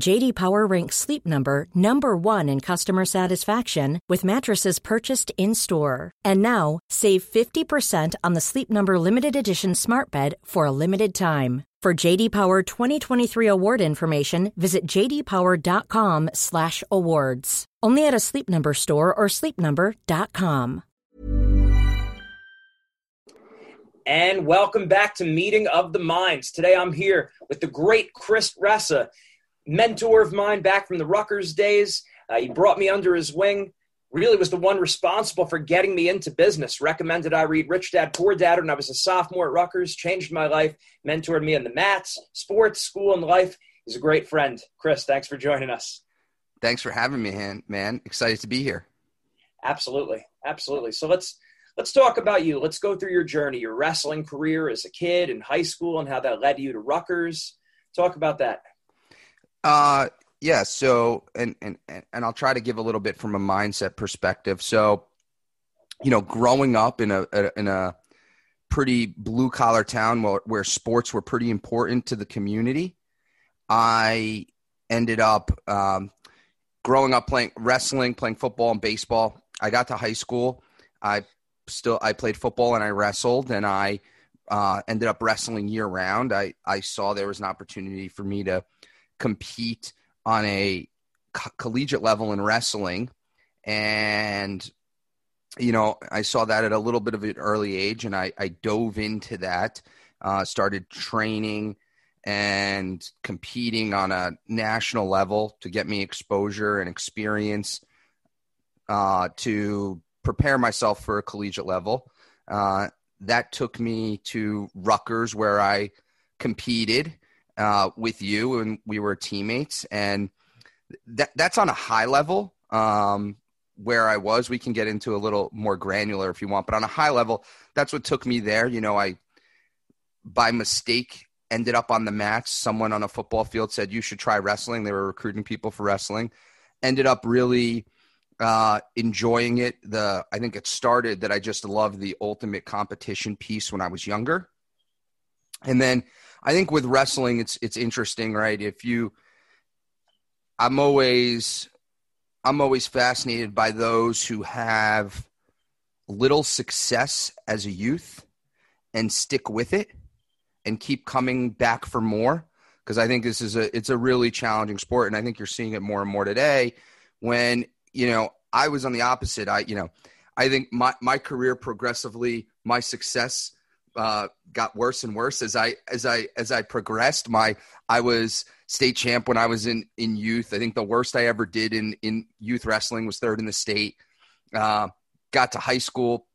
JD Power ranks Sleep Number number 1 in customer satisfaction with mattresses purchased in-store. And now, save 50% on the Sleep Number limited edition Smart Bed for a limited time. For JD Power 2023 award information, visit jdpower.com/awards. Only at a Sleep Number store or sleepnumber.com. And welcome back to Meeting of the Minds. Today I'm here with the great Chris Ressa, mentor of mine back from the Rutgers days. Uh, he brought me under his wing really was the one responsible for getting me into business. Recommended I read Rich Dad Poor Dad when I was a sophomore at Rutgers, changed my life, mentored me in the mats, sports, school, and life. He's a great friend. Chris, thanks for joining us. Thanks for having me, man. Excited to be here. Absolutely. Absolutely. So let's let's talk about you. Let's go through your journey, your wrestling career as a kid in high school and how that led you to Rutgers. Talk about that. Uh yeah so and and and i'll try to give a little bit from a mindset perspective. So you know growing up in a, in a pretty blue collar town where, where sports were pretty important to the community i ended up um, growing up playing wrestling playing football and baseball. I got to high school. I still i played football and i wrestled and i uh, ended up wrestling year round i i saw there was an opportunity for me to compete on a co- collegiate level in wrestling. And you know i saw that at a little bit of an early age and i, I dove into that uh, started training and competing on a national level to get me exposure and experience uh, to prepare myself for a collegiate level. Uh, that took me to Rutgers where i competed uh, with you, and we were teammates. And that that's on a high level. Um, where I was, we can get into a little more granular if you want, but on a high level, that's what took me there. You know, I by mistake ended up on the match. Someone on a football field said you should try wrestling. They were recruiting people for wrestling. Ended up really uh, enjoying it. The I think it started that I just loved the ultimate competition piece when I was younger, and then I think with wrestling, it's it's interesting, right? If you, I'm always, I'm always fascinated by those who have little success as a youth and stick with it and keep coming back for more because I think this is a it's a really challenging sport and I think you're seeing it more and more today when you know I was on the opposite I you know I think my my career progressively my success uh, got worse and worse as I as I as I progressed. My I was state champ when I was in in youth. I think the worst I ever did in in youth wrestling was third in the state. Uh, got to high school.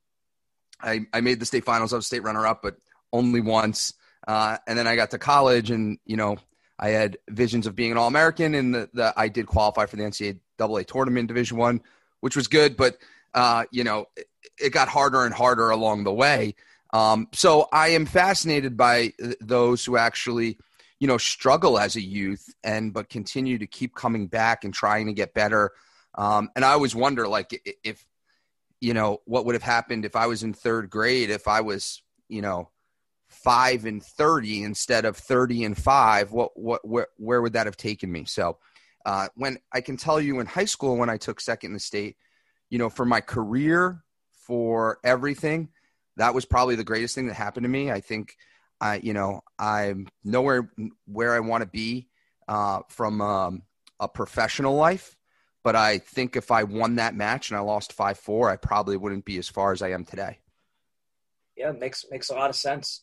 I, I made the state finals. I was state runner up, but only once. Uh, and then I got to college, and you know I had visions of being an All American, and the, the, I did qualify for the NCAA tournament Division One, which was good. But uh, you know it, it got harder and harder along the way. Um, so I am fascinated by those who actually, you know, struggle as a youth and but continue to keep coming back and trying to get better. Um, and I always wonder, like, if you know, what would have happened if I was in third grade if I was, you know, five and thirty instead of thirty and five, what what where where would that have taken me? So uh, when I can tell you in high school when I took second in the state, you know, for my career, for everything, that was probably the greatest thing that happened to me. I think I, you know, I'm nowhere where I want to be uh, from um, a professional life. But I think if I won that match and I lost five four, I probably wouldn't be as far as I am today. Yeah, makes makes a lot of sense.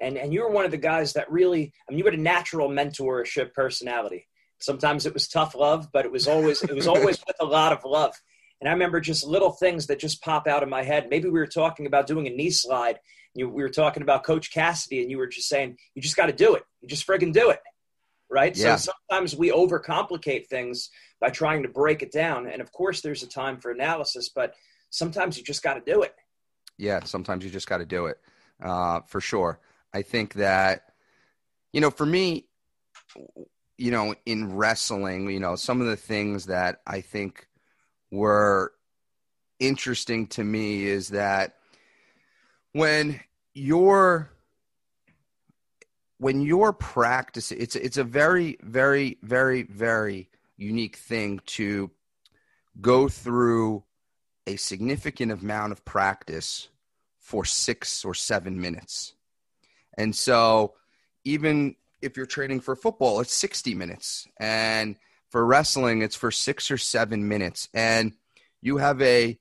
And and you were one of the guys that really, I mean, you had a natural mentorship personality. Sometimes it was tough love, but it was always it was always with a lot of love. And I remember just little things that just pop out of my head. Maybe we were talking about doing a knee slide. You, we were talking about Coach Cassidy, and you were just saying, "You just got to do it. You just friggin' do it." Right. Yeah. So sometimes we overcomplicate things by trying to break it down. And of course, there's a time for analysis, but sometimes you just got to do it. Yeah, sometimes you just got to do it uh, for sure. I think that, you know, for me, you know, in wrestling, you know, some of the things that I think were interesting to me is that when you're when you're practicing it's it's a very very very very unique thing to go through a significant amount of practice for 6 or 7 minutes. And so even if you're training for football it's 60 minutes. And for wrestling, it's for six or seven minutes. And you have a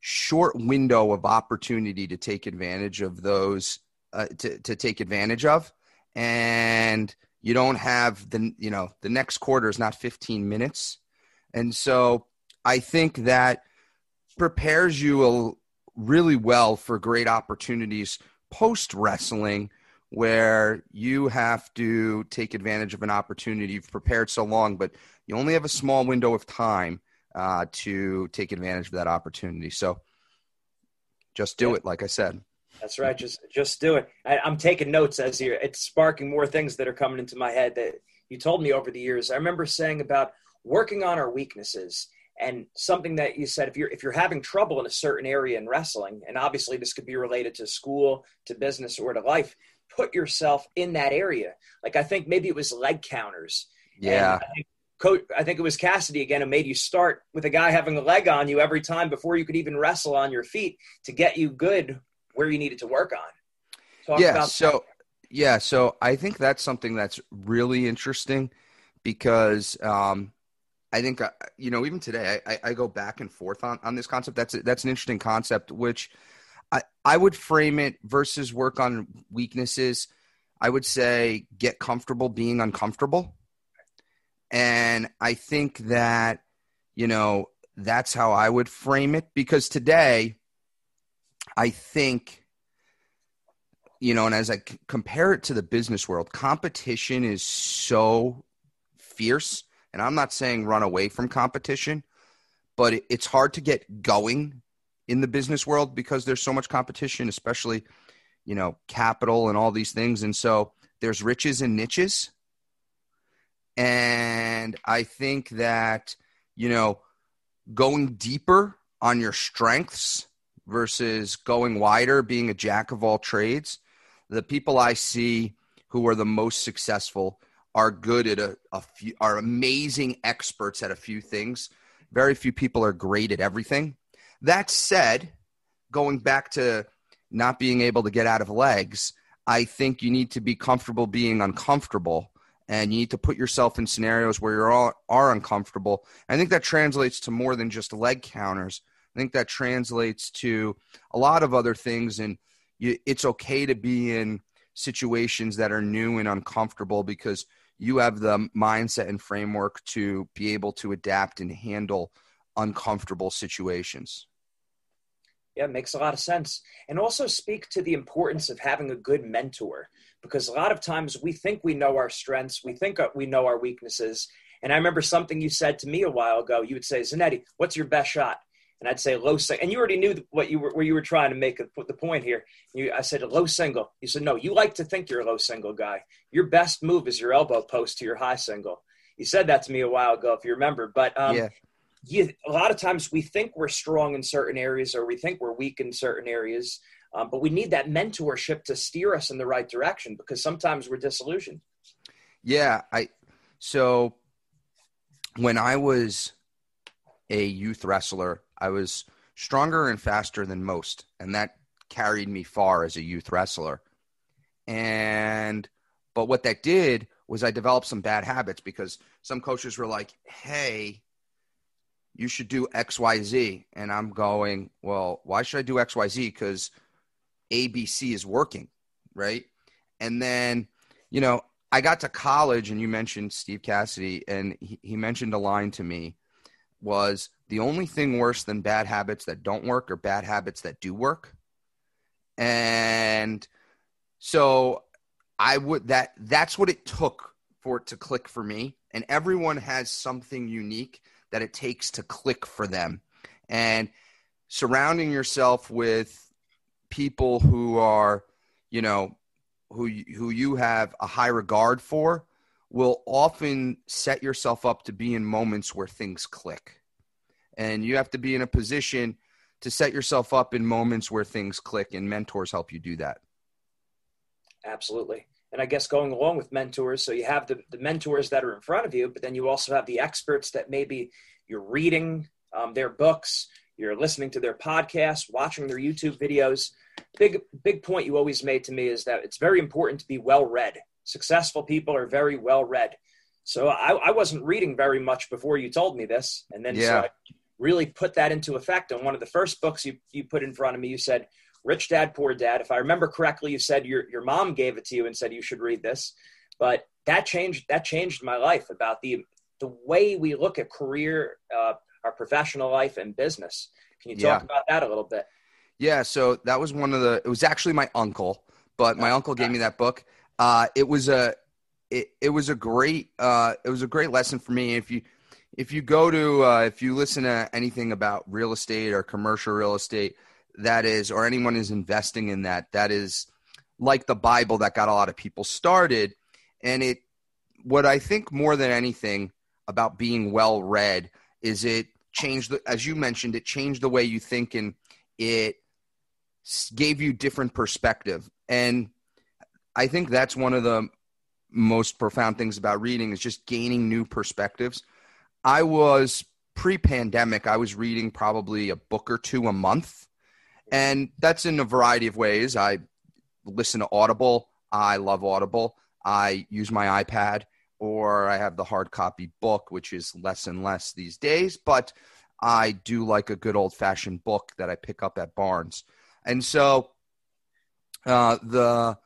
short window of opportunity to take advantage of those, uh, to, to take advantage of. And you don't have the, you know, the next quarter is not 15 minutes. And so I think that prepares you really well for great opportunities post wrestling where you have to take advantage of an opportunity. You've prepared so long, but you only have a small window of time uh, to take advantage of that opportunity. So just do yeah. it, like I said. That's right. Just just do it. I, am taking notes as you're. It's sparking more things that are coming into my head that you told me over the years. I remember saying about working on our weaknesses and something that you said if you're if you're having trouble in a certain area in wrestling, and obviously this could be related to school, to business, or to life. Put yourself in that area. Like I think maybe it was leg counters. Yeah. Coach, I think it was Cassidy again who made you start with a guy having a leg on you every time before you could even wrestle on your feet to get you good where you needed to work on. Talk yeah. so, that. yeah. So I think that's something that's really interesting because, um, I think, uh, you know, even today, I, I go back and forth on, on this concept. That's, a, that's an interesting concept, which I, I would frame it versus work on weaknesses. I would say get comfortable being uncomfortable and I think that, you know, that's how I would frame it because today, I think, you know, and as I c- compare it to the business world, competition is so fierce. And I'm not saying run away from competition, but it, it's hard to get going in the business world because there's so much competition, especially, you know, capital and all these things. And so there's riches and niches and I think that, you know, going deeper on your strengths versus going wider, being a jack of all trades, the people I see who are the most successful are good at a, a few, are amazing experts at a few things. Very few people are great at everything. That said, going back to not being able to get out of legs, I think you need to be comfortable being uncomfortable and you need to put yourself in scenarios where you are are uncomfortable. I think that translates to more than just leg counters. I think that translates to a lot of other things, and you, it's okay to be in situations that are new and uncomfortable because you have the mindset and framework to be able to adapt and handle uncomfortable situations. Yeah, makes a lot of sense. And also speak to the importance of having a good mentor because a lot of times we think we know our strengths, we think we know our weaknesses. And I remember something you said to me a while ago. You would say, Zanetti, what's your best shot? And I'd say low single. And you already knew what you were, where you were trying to make a, the point here. You, I said low single. You said, no, you like to think you're a low single guy. Your best move is your elbow post to your high single. You said that to me a while ago, if you remember. But um, yeah. You, a lot of times we think we're strong in certain areas or we think we're weak in certain areas. Um, but we need that mentorship to steer us in the right direction because sometimes we're disillusioned. Yeah, I so when I was a youth wrestler, I was stronger and faster than most, and that carried me far as a youth wrestler. And but what that did was I developed some bad habits because some coaches were like, "Hey, you should do XYZ." And I'm going, "Well, why should I do XYZ cuz ABC is working, right?" And then, you know, I got to college and you mentioned Steve Cassidy and he, he mentioned a line to me was the only thing worse than bad habits that don't work are bad habits that do work. And so I would that that's what it took for it to click for me. And everyone has something unique that it takes to click for them. And surrounding yourself with people who are, you know, who who you have a high regard for will often set yourself up to be in moments where things click. And you have to be in a position to set yourself up in moments where things click and mentors help you do that. Absolutely. And I guess going along with mentors, so you have the, the mentors that are in front of you, but then you also have the experts that maybe you're reading um, their books, you're listening to their podcasts, watching their YouTube videos. Big, big point you always made to me is that it's very important to be well read. Successful people are very well read. So I, I wasn't reading very much before you told me this. And then yeah. so I really put that into effect. And one of the first books you, you put in front of me, you said, Rich Dad, Poor Dad. If I remember correctly, you said your, your mom gave it to you and said you should read this. But that changed that changed my life about the the way we look at career, uh, our professional life and business. Can you talk yeah. about that a little bit? Yeah, so that was one of the. It was actually my uncle, but my uncle gave me that book. Uh, it was a, it, it was a great, uh, it was a great lesson for me. If you, if you go to, uh, if you listen to anything about real estate or commercial real estate, that is, or anyone is investing in that, that is like the Bible that got a lot of people started. And it, what I think more than anything about being well read is it changed, the, as you mentioned, it changed the way you think and it gave you different perspective. And I think that's one of the most profound things about reading is just gaining new perspectives. I was pre-pandemic, I was reading probably a book or two a month. And that's in a variety of ways. I listen to Audible. I love Audible. I use my iPad or I have the hard copy book, which is less and less these days, but I do like a good old fashioned book that I pick up at Barnes. And so uh, the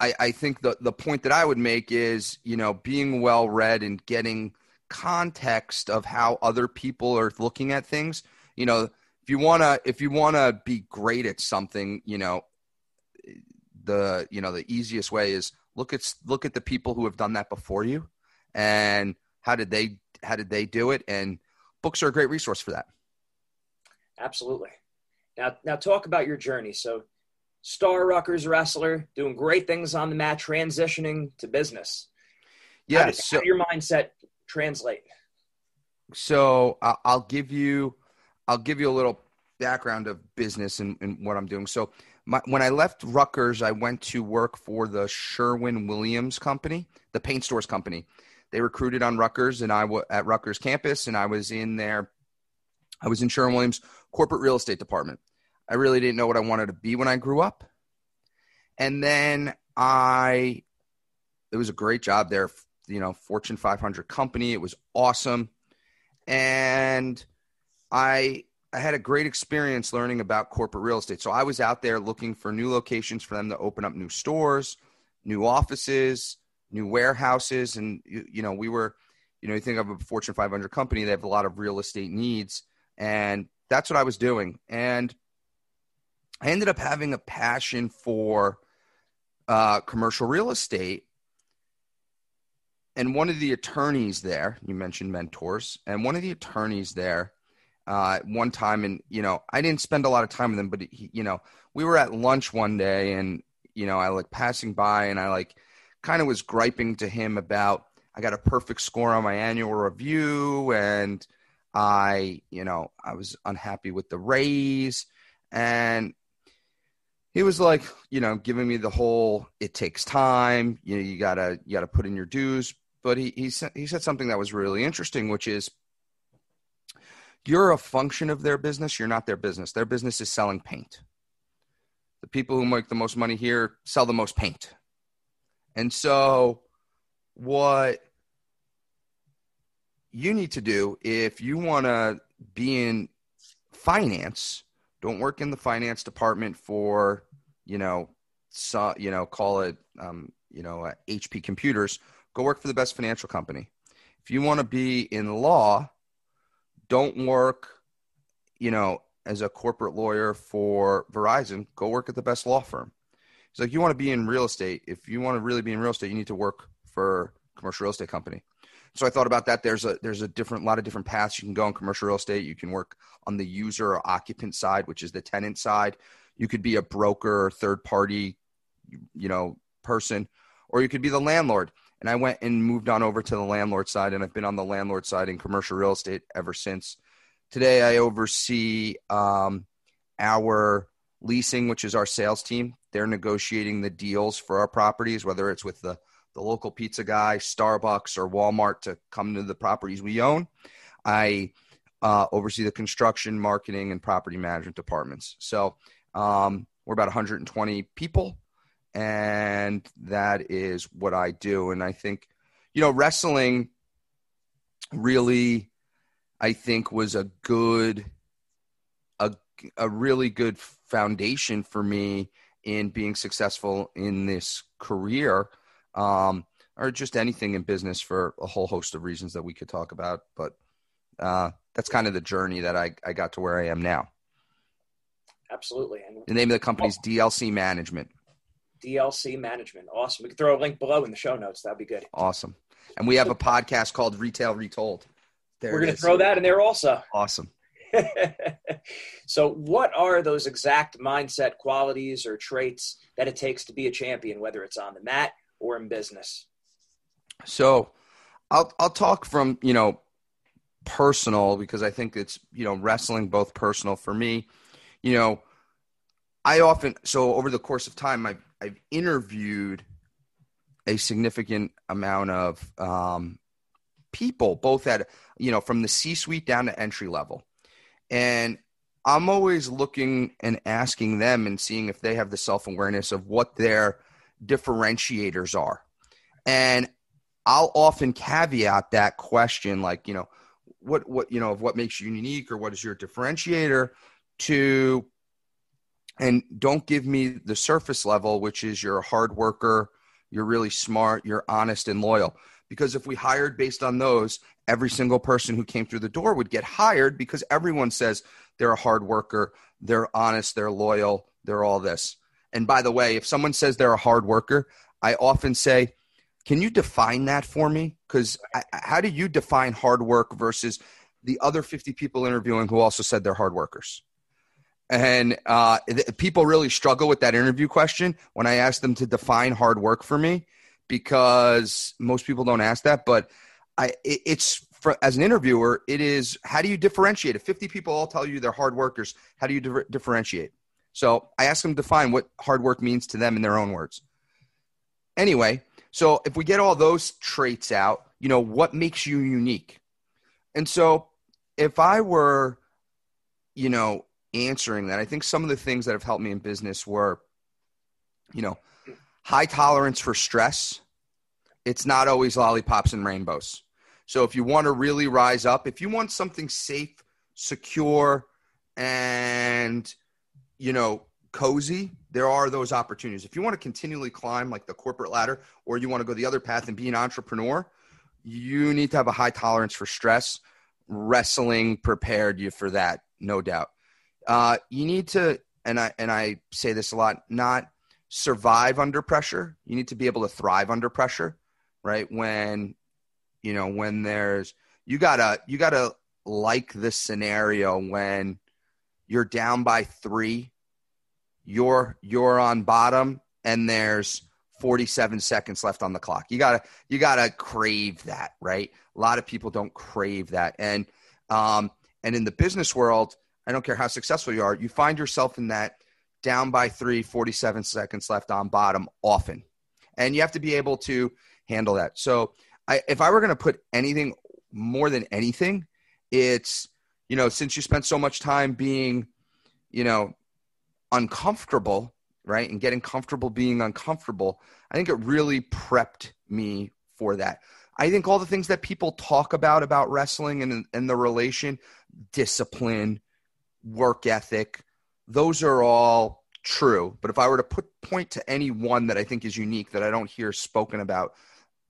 I, I think the the point that I would make is you know being well read and getting context of how other people are looking at things. You know, if you wanna if you wanna be great at something, you know, the you know the easiest way is look at look at the people who have done that before you, and how did they how did they do it? And books are a great resource for that. Absolutely. Now, now talk about your journey. So, star Rutgers wrestler, doing great things on the mat, transitioning to business. Yeah. So, how did your mindset translate? So I'll give you, I'll give you a little background of business and, and what I'm doing. So my, when I left Rutgers, I went to work for the Sherwin Williams company, the paint stores company. They recruited on Rutgers and I was at Rutgers campus and I was in there. I was in Sherwin Williams corporate real estate department. I really didn't know what I wanted to be when I grew up. And then I, it was a great job there, you know, Fortune 500 company. It was awesome. And I, I had a great experience learning about corporate real estate. So I was out there looking for new locations for them to open up new stores, new offices, new warehouses. And, you, you know, we were, you know, you think of a Fortune 500 company, they have a lot of real estate needs. And that's what I was doing. And I ended up having a passion for uh, commercial real estate. And one of the attorneys there, you mentioned mentors, and one of the attorneys there, uh, one time, and you know, I didn't spend a lot of time with him, but he, you know, we were at lunch one day, and you know, I like passing by, and I like kind of was griping to him about I got a perfect score on my annual review, and I, you know, I was unhappy with the raise. And he was like, you know, giving me the whole it takes time, you know, you gotta you gotta put in your dues. But he he said he said something that was really interesting, which is you're a function of their business, you're not their business. Their business is selling paint. The people who make the most money here sell the most paint. And so what you need to do if you want to be in finance don't work in the finance department for you know so, you know call it um, you know uh, hp computers go work for the best financial company if you want to be in law don't work you know as a corporate lawyer for verizon go work at the best law firm it's like you want to be in real estate if you want to really be in real estate you need to work for commercial real estate company so I thought about that. There's a there's a different lot of different paths you can go in commercial real estate. You can work on the user or occupant side, which is the tenant side. You could be a broker or third party, you know, person, or you could be the landlord. And I went and moved on over to the landlord side, and I've been on the landlord side in commercial real estate ever since. Today, I oversee um, our leasing, which is our sales team. They're negotiating the deals for our properties, whether it's with the the local pizza guy, Starbucks, or Walmart to come to the properties we own. I uh, oversee the construction, marketing, and property management departments. So um, we're about 120 people, and that is what I do. And I think, you know, wrestling really, I think, was a good, a, a really good foundation for me in being successful in this career um, or just anything in business for a whole host of reasons that we could talk about. But uh, that's kind of the journey that I, I got to where I am now. Absolutely. And the name of the company is DLC Management. DLC Management. Awesome. We can throw a link below in the show notes. That'd be good. Awesome. And we have a podcast called Retail Retold. There We're going to throw that in there also. Awesome. so, what are those exact mindset qualities or traits that it takes to be a champion, whether it's on the mat or in business? So I'll I'll talk from, you know, personal because I think it's, you know, wrestling both personal for me. You know, I often so over the course of time I've I've interviewed a significant amount of um, people, both at you know from the C-suite down to entry level, and I'm always looking and asking them and seeing if they have the self awareness of what their differentiators are. And I'll often caveat that question like, you know, what what you know of what makes you unique or what is your differentiator to and don't give me the surface level which is you're a hard worker you're really smart you're honest and loyal because if we hired based on those every single person who came through the door would get hired because everyone says they're a hard worker they're honest they're loyal they're all this and by the way, if someone says they're a hard worker, I often say, can you define that for me? Because how do you define hard work versus the other 50 people interviewing who also said they're hard workers? And uh, people really struggle with that interview question when I ask them to define hard work for me because most people don't ask that. But I, it, it's for, as an interviewer, it is how do you differentiate? If 50 people all tell you they're hard workers, how do you di- differentiate? So I ask them to define what hard work means to them in their own words. Anyway, so if we get all those traits out, you know, what makes you unique? And so if I were, you know, answering that, I think some of the things that have helped me in business were, you know, high tolerance for stress. It's not always lollipops and rainbows. So if you want to really rise up, if you want something safe, secure, and you know, cozy, there are those opportunities. If you want to continually climb like the corporate ladder or you want to go the other path and be an entrepreneur, you need to have a high tolerance for stress. Wrestling prepared you for that, no doubt. Uh, you need to, and I and I say this a lot, not survive under pressure. You need to be able to thrive under pressure, right? When you know when there's you gotta you gotta like this scenario when you're down by three, you're you're on bottom, and there's 47 seconds left on the clock. You gotta you gotta crave that, right? A lot of people don't crave that, and um, and in the business world, I don't care how successful you are, you find yourself in that down by three, 47 seconds left on bottom often. And you have to be able to handle that. So I, if I were going to put anything more than anything, it's, you know, since you spent so much time being, you know, uncomfortable, right? And getting comfortable being uncomfortable, I think it really prepped me for that. I think all the things that people talk about about wrestling and, and the relation, discipline, work ethic, those are all true. But if I were to put point to any one that I think is unique that I don't hear spoken about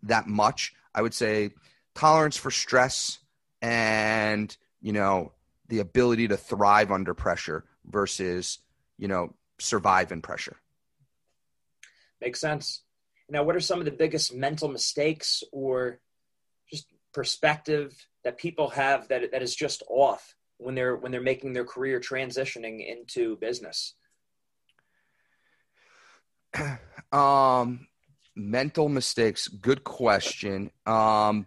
that much, I would say tolerance for stress and, you know, the ability to thrive under pressure versus, you know, survive in pressure. Makes sense. Now, what are some of the biggest mental mistakes or just perspective that people have that that is just off when they're when they're making their career transitioning into business? um, mental mistakes. Good question. Um,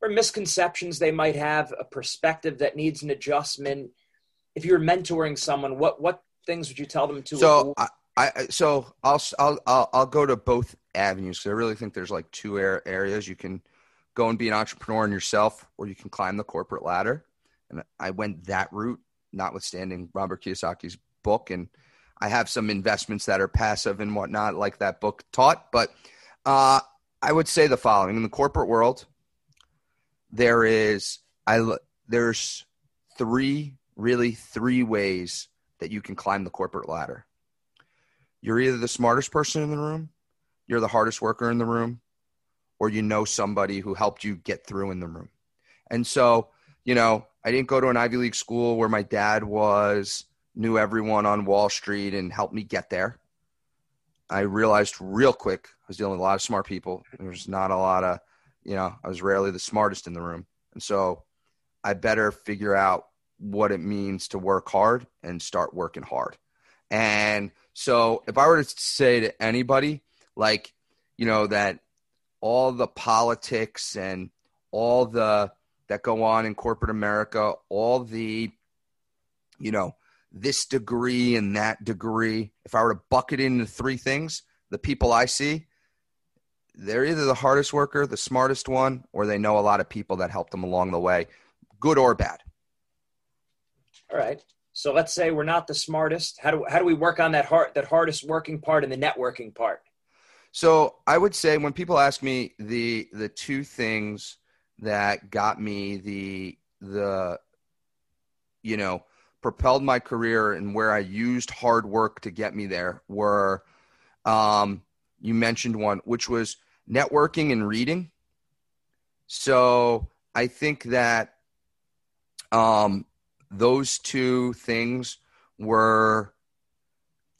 or misconceptions they might have, a perspective that needs an adjustment. If you're mentoring someone, what what things would you tell them to? So I, I, so I'll, I'll I'll I'll go to both avenues. So I really think there's like two areas you can go and be an entrepreneur in yourself, or you can climb the corporate ladder. And I went that route, notwithstanding Robert Kiyosaki's book, and I have some investments that are passive and whatnot, like that book taught. But uh, I would say the following: in the corporate world, there is I there's three really three ways that you can climb the corporate ladder. You're either the smartest person in the room, you're the hardest worker in the room, or you know somebody who helped you get through in the room. And so, you know, I didn't go to an Ivy League school where my dad was knew everyone on Wall Street and helped me get there. I realized real quick I was dealing with a lot of smart people. There's not a lot of, you know, I was rarely the smartest in the room. And so I better figure out what it means to work hard and start working hard. And so if I were to say to anybody, like, you know, that all the politics and all the that go on in corporate America, all the, you know, this degree and that degree, if I were to bucket into three things, the people I see, they're either the hardest worker, the smartest one, or they know a lot of people that helped them along the way, good or bad. All right. So let's say we're not the smartest. How do how do we work on that hard that hardest working part and the networking part? So I would say when people ask me the the two things that got me the the you know propelled my career and where I used hard work to get me there were um, you mentioned one, which was networking and reading. So I think that um, those two things were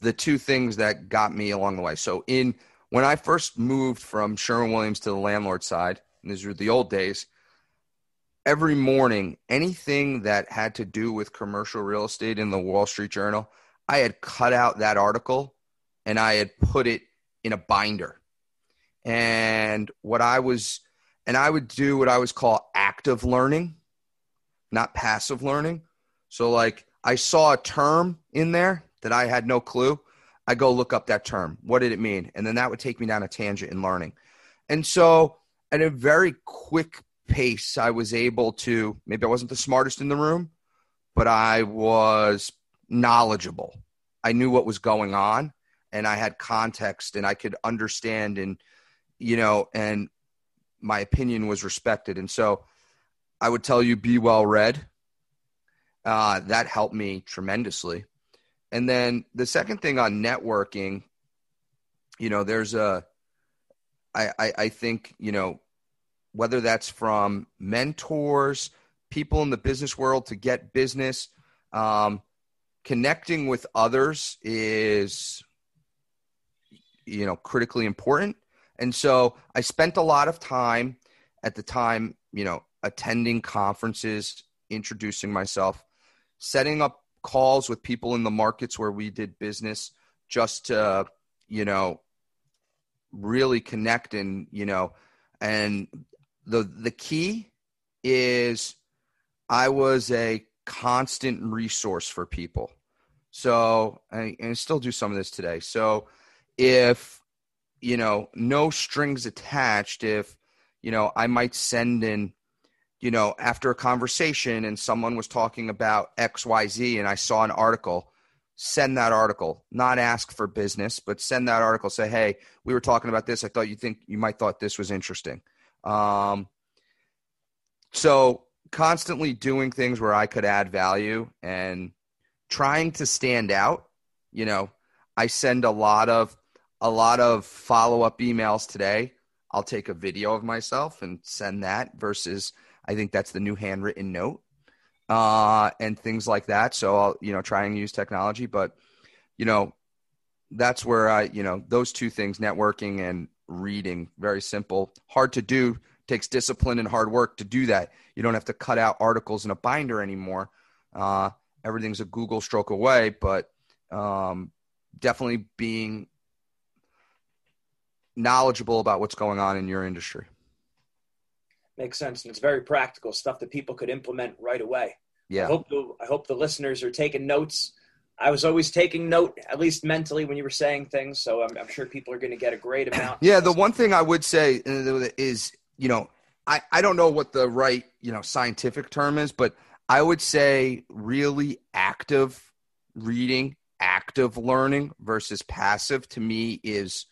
the two things that got me along the way. So in when I first moved from Sherwin Williams to the landlord side, and these were the old days, every morning, anything that had to do with commercial real estate in the Wall Street Journal, I had cut out that article and I had put it in a binder. And what I was, and I would do what I was call active learning, not passive learning. So, like, I saw a term in there that I had no clue. I go look up that term. What did it mean? And then that would take me down a tangent in learning. And so, at a very quick pace, I was able to maybe I wasn't the smartest in the room, but I was knowledgeable. I knew what was going on and I had context and I could understand and you know and my opinion was respected and so I would tell you be well read. Uh, that helped me tremendously. And then the second thing on networking, you know, there's a I, I, I think, you know, whether that's from mentors, people in the business world to get business. Um, connecting with others is, you know, critically important. And so I spent a lot of time at the time, you know, attending conferences, introducing myself, setting up calls with people in the markets where we did business just to, you know, really connecting, you know, and the the key is I was a constant resource for people. So, I, and I still do some of this today. So, if, you know, no strings attached, if, you know, I might send in, you know, after a conversation and someone was talking about XYZ and I saw an article, send that article, not ask for business, but send that article, say, hey, we were talking about this. I thought you think you might thought this was interesting. Um, so constantly doing things where I could add value and trying to stand out. You know, I send a lot of a lot of follow up emails today. I'll take a video of myself and send that versus I think that's the new handwritten note uh, and things like that. So I'll you know try and use technology, but you know that's where I you know those two things, networking and reading, very simple, hard to do takes discipline and hard work to do that. You don't have to cut out articles in a binder anymore. Uh, everything's a Google stroke away, but um, definitely being knowledgeable about what's going on in your industry. Makes sense, and it's very practical stuff that people could implement right away. Yeah. I hope the, I hope the listeners are taking notes. I was always taking note, at least mentally, when you were saying things. So I'm, I'm sure people are going to get a great amount. Yeah, the one thing I would say uh, is you know, I, I don't know what the right, you know, scientific term is, but I would say really active reading, active learning versus passive to me is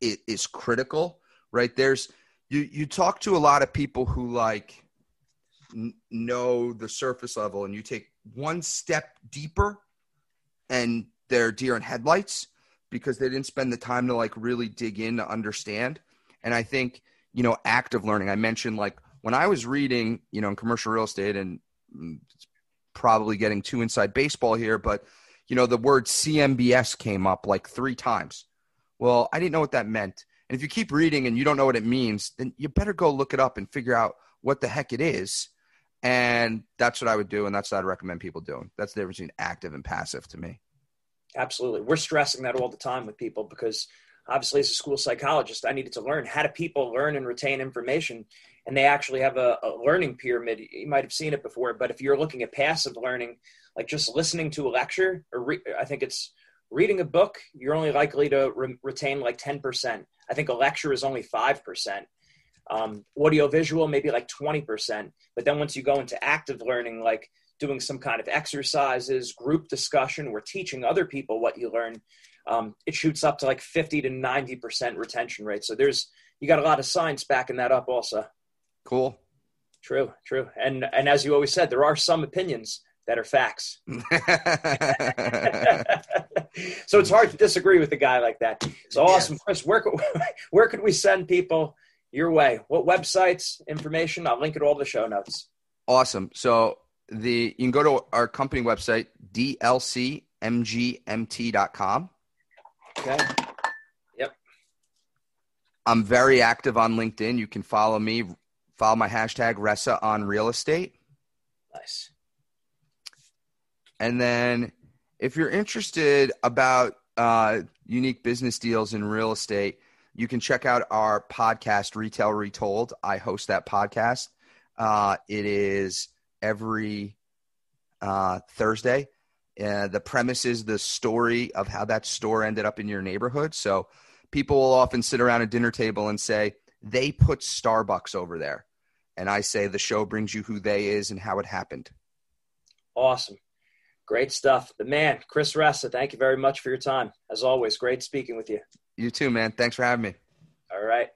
is critical, right? There's you you talk to a lot of people who like n- know the surface level and you take one step deeper and they're deer in headlights because they didn't spend the time to like really dig in to understand. And I think you know, active learning. I mentioned like when I was reading, you know, in commercial real estate and mm, probably getting too inside baseball here, but you know, the word CMBS came up like three times. Well, I didn't know what that meant. And if you keep reading and you don't know what it means, then you better go look it up and figure out what the heck it is. And that's what I would do. And that's what I'd recommend people doing. That's the difference between active and passive to me. Absolutely. We're stressing that all the time with people because obviously as a school psychologist i needed to learn how do people learn and retain information and they actually have a, a, learning pyramid you might have seen it before but if you're looking at passive learning like just listening to a lecture or re- i think it's reading a book you're only likely to re- retain like 10% i think a lecture is only 5% um, audio visual maybe like 20% but then once you go into active learning like doing some kind of exercises group discussion we're teaching other people what you learn um, it shoots up to like 50 to 90% retention rate. So there's, you got a lot of science backing that up also. Cool. True, true. And, and as you always said, there are some opinions that are facts. so it's hard to disagree with a guy like that. So awesome. Yes. Chris, where, could, where could we send people your way? What websites, information? I'll link it all the show notes. Awesome. So the you can go to our company website, dlcmgmt.com. Okay. Yep. I'm very active on LinkedIn. You can follow me, follow my hashtag Ressa on real estate. Nice. And then if you're interested about uh, unique business deals in real estate, you can check out our podcast, Retail Retold. I host that podcast. Uh, it is every uh, Thursday. Uh, the premise is the story of how that store ended up in your neighborhood. So people will often sit around a dinner table and say, they put Starbucks over there. And I say, the show brings you who they is and how it happened. Awesome. Great stuff. The man, Chris Ressa, thank you very much for your time. As always, great speaking with you. You too, man. Thanks for having me. All right.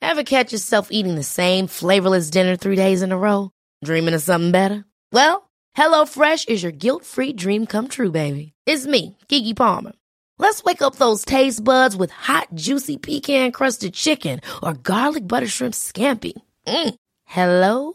Ever catch yourself eating the same flavorless dinner three days in a row? Dreaming of something better? Well, HelloFresh is your guilt free dream come true, baby. It's me, Keke Palmer. Let's wake up those taste buds with hot, juicy pecan crusted chicken or garlic butter shrimp scampi. Mm. Hello